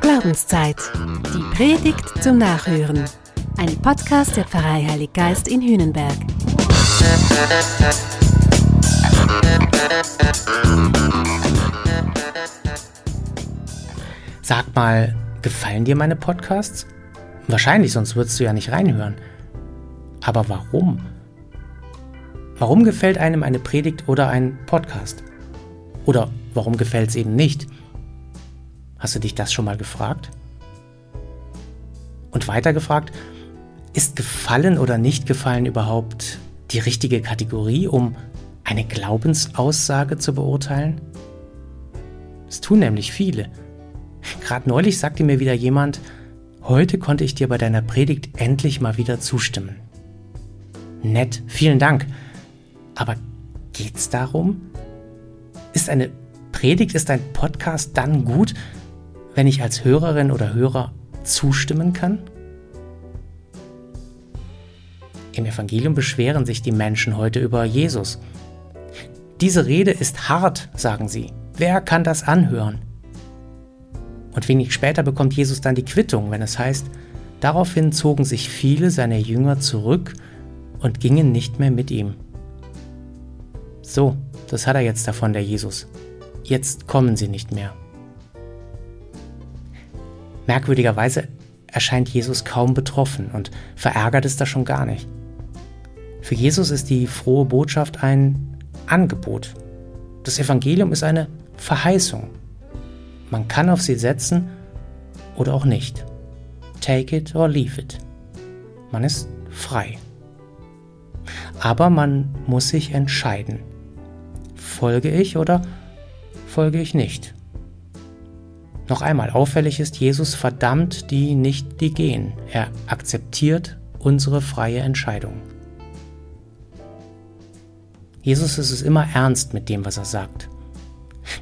Glaubenszeit. Die Predigt zum Nachhören. Ein Podcast der Pfarrei Heilig Geist in Hühnenberg. Sag mal, gefallen dir meine Podcasts? Wahrscheinlich, sonst würdest du ja nicht reinhören. Aber warum? Warum gefällt einem eine Predigt oder ein Podcast? Oder warum gefällt es eben nicht? Hast du dich das schon mal gefragt? Und weiter gefragt, ist gefallen oder nicht gefallen überhaupt die richtige Kategorie, um eine Glaubensaussage zu beurteilen? Das tun nämlich viele. Gerade neulich sagte mir wieder jemand, heute konnte ich dir bei deiner Predigt endlich mal wieder zustimmen. Nett, vielen Dank. Aber geht's darum? Ist eine Predigt, ist ein Podcast dann gut, wenn ich als Hörerin oder Hörer zustimmen kann? Im Evangelium beschweren sich die Menschen heute über Jesus. Diese Rede ist hart, sagen sie. Wer kann das anhören? Und wenig später bekommt Jesus dann die Quittung, wenn es heißt, daraufhin zogen sich viele seiner Jünger zurück und gingen nicht mehr mit ihm. So, das hat er jetzt davon, der Jesus. Jetzt kommen sie nicht mehr. Merkwürdigerweise erscheint Jesus kaum betroffen und verärgert ist er schon gar nicht. Für Jesus ist die frohe Botschaft ein Angebot. Das Evangelium ist eine Verheißung. Man kann auf sie setzen oder auch nicht. Take it or leave it. Man ist frei. Aber man muss sich entscheiden. Folge ich oder folge ich nicht? Noch einmal auffällig ist, Jesus verdammt die nicht, die gehen. Er akzeptiert unsere freie Entscheidung. Jesus ist es immer ernst mit dem, was er sagt.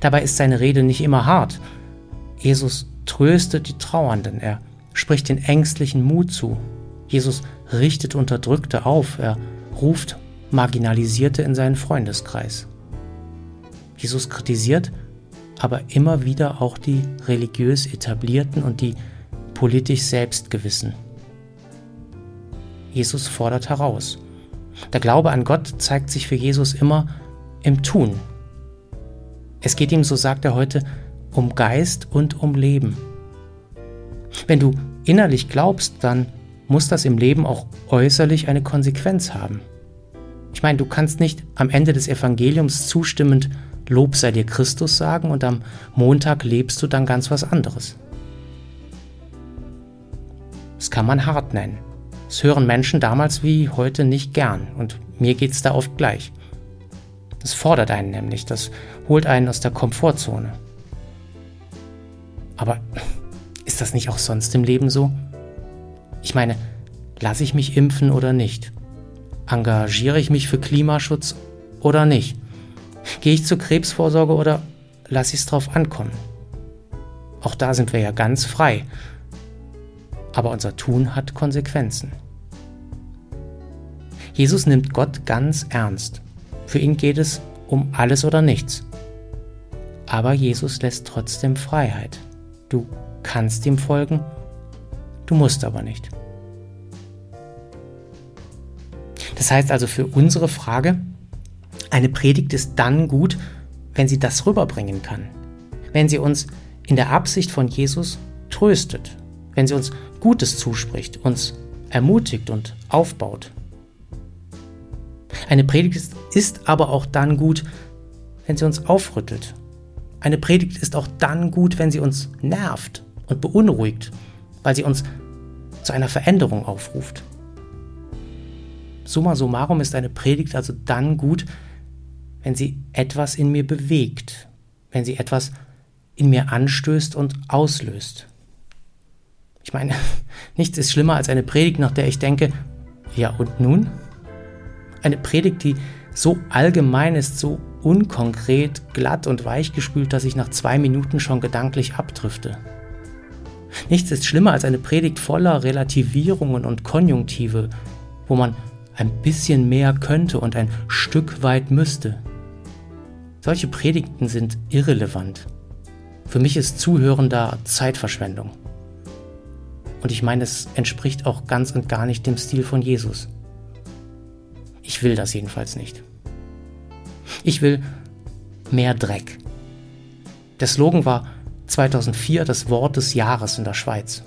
Dabei ist seine Rede nicht immer hart. Jesus tröstet die Trauernden, er spricht den Ängstlichen Mut zu. Jesus richtet Unterdrückte auf, er ruft Marginalisierte in seinen Freundeskreis. Jesus kritisiert aber immer wieder auch die religiös etablierten und die politisch Selbstgewissen. Jesus fordert heraus. Der Glaube an Gott zeigt sich für Jesus immer im Tun. Es geht ihm, so sagt er heute, um Geist und um Leben. Wenn du innerlich glaubst, dann muss das im Leben auch äußerlich eine Konsequenz haben. Ich meine, du kannst nicht am Ende des Evangeliums zustimmend Lob sei dir Christus sagen und am Montag lebst du dann ganz was anderes. Das kann man hart nennen. Das hören Menschen damals wie heute nicht gern und mir geht's da oft gleich. Das fordert einen nämlich, das holt einen aus der Komfortzone. Aber ist das nicht auch sonst im Leben so? Ich meine, lasse ich mich impfen oder nicht? Engagiere ich mich für Klimaschutz oder nicht? Gehe ich zur Krebsvorsorge oder lasse ich es drauf ankommen? Auch da sind wir ja ganz frei. Aber unser Tun hat Konsequenzen. Jesus nimmt Gott ganz ernst. Für ihn geht es um alles oder nichts. Aber Jesus lässt trotzdem Freiheit. Du kannst ihm folgen, du musst aber nicht. Das heißt also für unsere Frage, eine Predigt ist dann gut, wenn sie das rüberbringen kann. Wenn sie uns in der Absicht von Jesus tröstet. Wenn sie uns Gutes zuspricht, uns ermutigt und aufbaut. Eine Predigt ist aber auch dann gut, wenn sie uns aufrüttelt. Eine Predigt ist auch dann gut, wenn sie uns nervt und beunruhigt, weil sie uns zu einer Veränderung aufruft. Summa summarum ist eine Predigt also dann gut, wenn sie etwas in mir bewegt, wenn sie etwas in mir anstößt und auslöst. Ich meine, nichts ist schlimmer als eine Predigt, nach der ich denke, ja und nun? Eine Predigt, die so allgemein ist, so unkonkret, glatt und weichgespült, dass ich nach zwei Minuten schon gedanklich abdrifte. Nichts ist schlimmer als eine Predigt voller Relativierungen und Konjunktive, wo man ein bisschen mehr könnte und ein Stück weit müsste. Solche Predigten sind irrelevant. Für mich ist Zuhören da Zeitverschwendung. Und ich meine, es entspricht auch ganz und gar nicht dem Stil von Jesus. Ich will das jedenfalls nicht. Ich will mehr Dreck. Der Slogan war 2004 das Wort des Jahres in der Schweiz.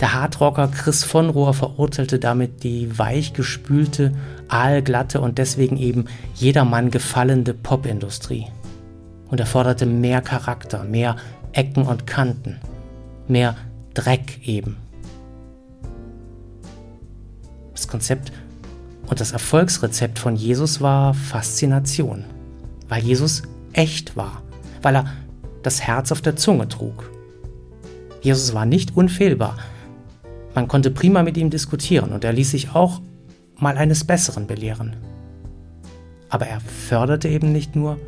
Der Hardrocker Chris von Rohr verurteilte damit die weichgespülte, aalglatte und deswegen eben jedermann gefallende Popindustrie. Und er forderte mehr Charakter, mehr Ecken und Kanten, mehr Dreck eben. Das Konzept und das Erfolgsrezept von Jesus war Faszination, weil Jesus echt war, weil er das Herz auf der Zunge trug. Jesus war nicht unfehlbar. Man konnte prima mit ihm diskutieren und er ließ sich auch mal eines Besseren belehren. Aber er förderte eben nicht nur,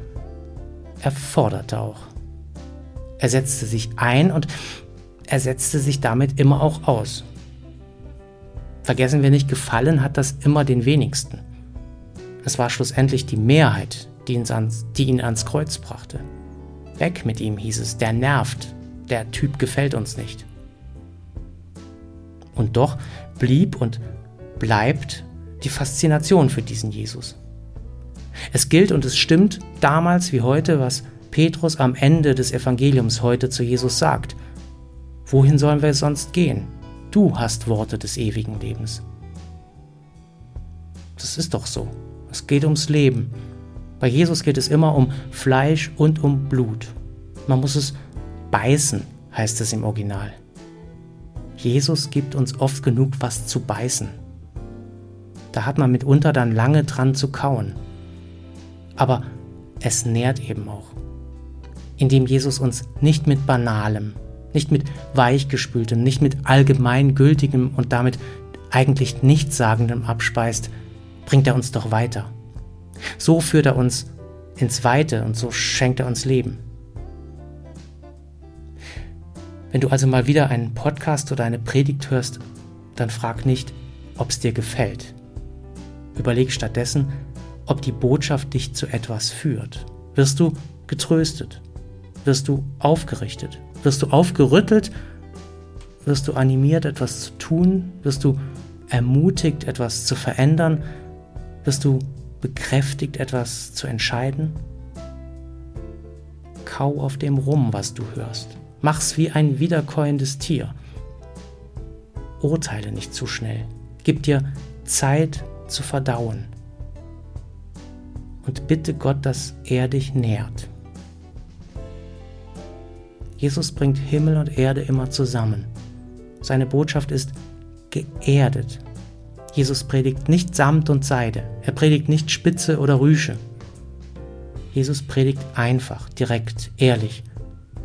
er forderte auch. Er setzte sich ein und er setzte sich damit immer auch aus. Vergessen wir nicht, gefallen hat das immer den wenigsten. Es war schlussendlich die Mehrheit, die ihn, ans, die ihn ans Kreuz brachte. Weg mit ihm, hieß es, der nervt, der Typ gefällt uns nicht. Und doch blieb und bleibt die Faszination für diesen Jesus. Es gilt und es stimmt damals wie heute, was Petrus am Ende des Evangeliums heute zu Jesus sagt. Wohin sollen wir sonst gehen? Du hast Worte des ewigen Lebens. Das ist doch so. Es geht ums Leben. Bei Jesus geht es immer um Fleisch und um Blut. Man muss es beißen, heißt es im Original. Jesus gibt uns oft genug was zu beißen. Da hat man mitunter dann lange dran zu kauen. Aber es nährt eben auch, indem Jesus uns nicht mit Banalem, nicht mit Weichgespültem, nicht mit Allgemeingültigem und damit eigentlich Nichtssagendem abspeist, bringt er uns doch weiter. So führt er uns ins Weite und so schenkt er uns Leben. Wenn du also mal wieder einen Podcast oder eine Predigt hörst, dann frag nicht, ob es dir gefällt. Überleg stattdessen, ob die Botschaft dich zu etwas führt. Wirst du getröstet? Wirst du aufgerichtet? Wirst du aufgerüttelt? Wirst du animiert, etwas zu tun? Wirst du ermutigt, etwas zu verändern? Wirst du bekräftigt, etwas zu entscheiden? Kau auf dem rum, was du hörst. Mach's wie ein wiederkäuendes Tier. Urteile nicht zu schnell. Gib dir Zeit zu verdauen. Und bitte Gott, dass er dich nährt. Jesus bringt Himmel und Erde immer zusammen. Seine Botschaft ist geerdet. Jesus predigt nicht Samt und Seide. Er predigt nicht Spitze oder Rüsche. Jesus predigt einfach, direkt, ehrlich,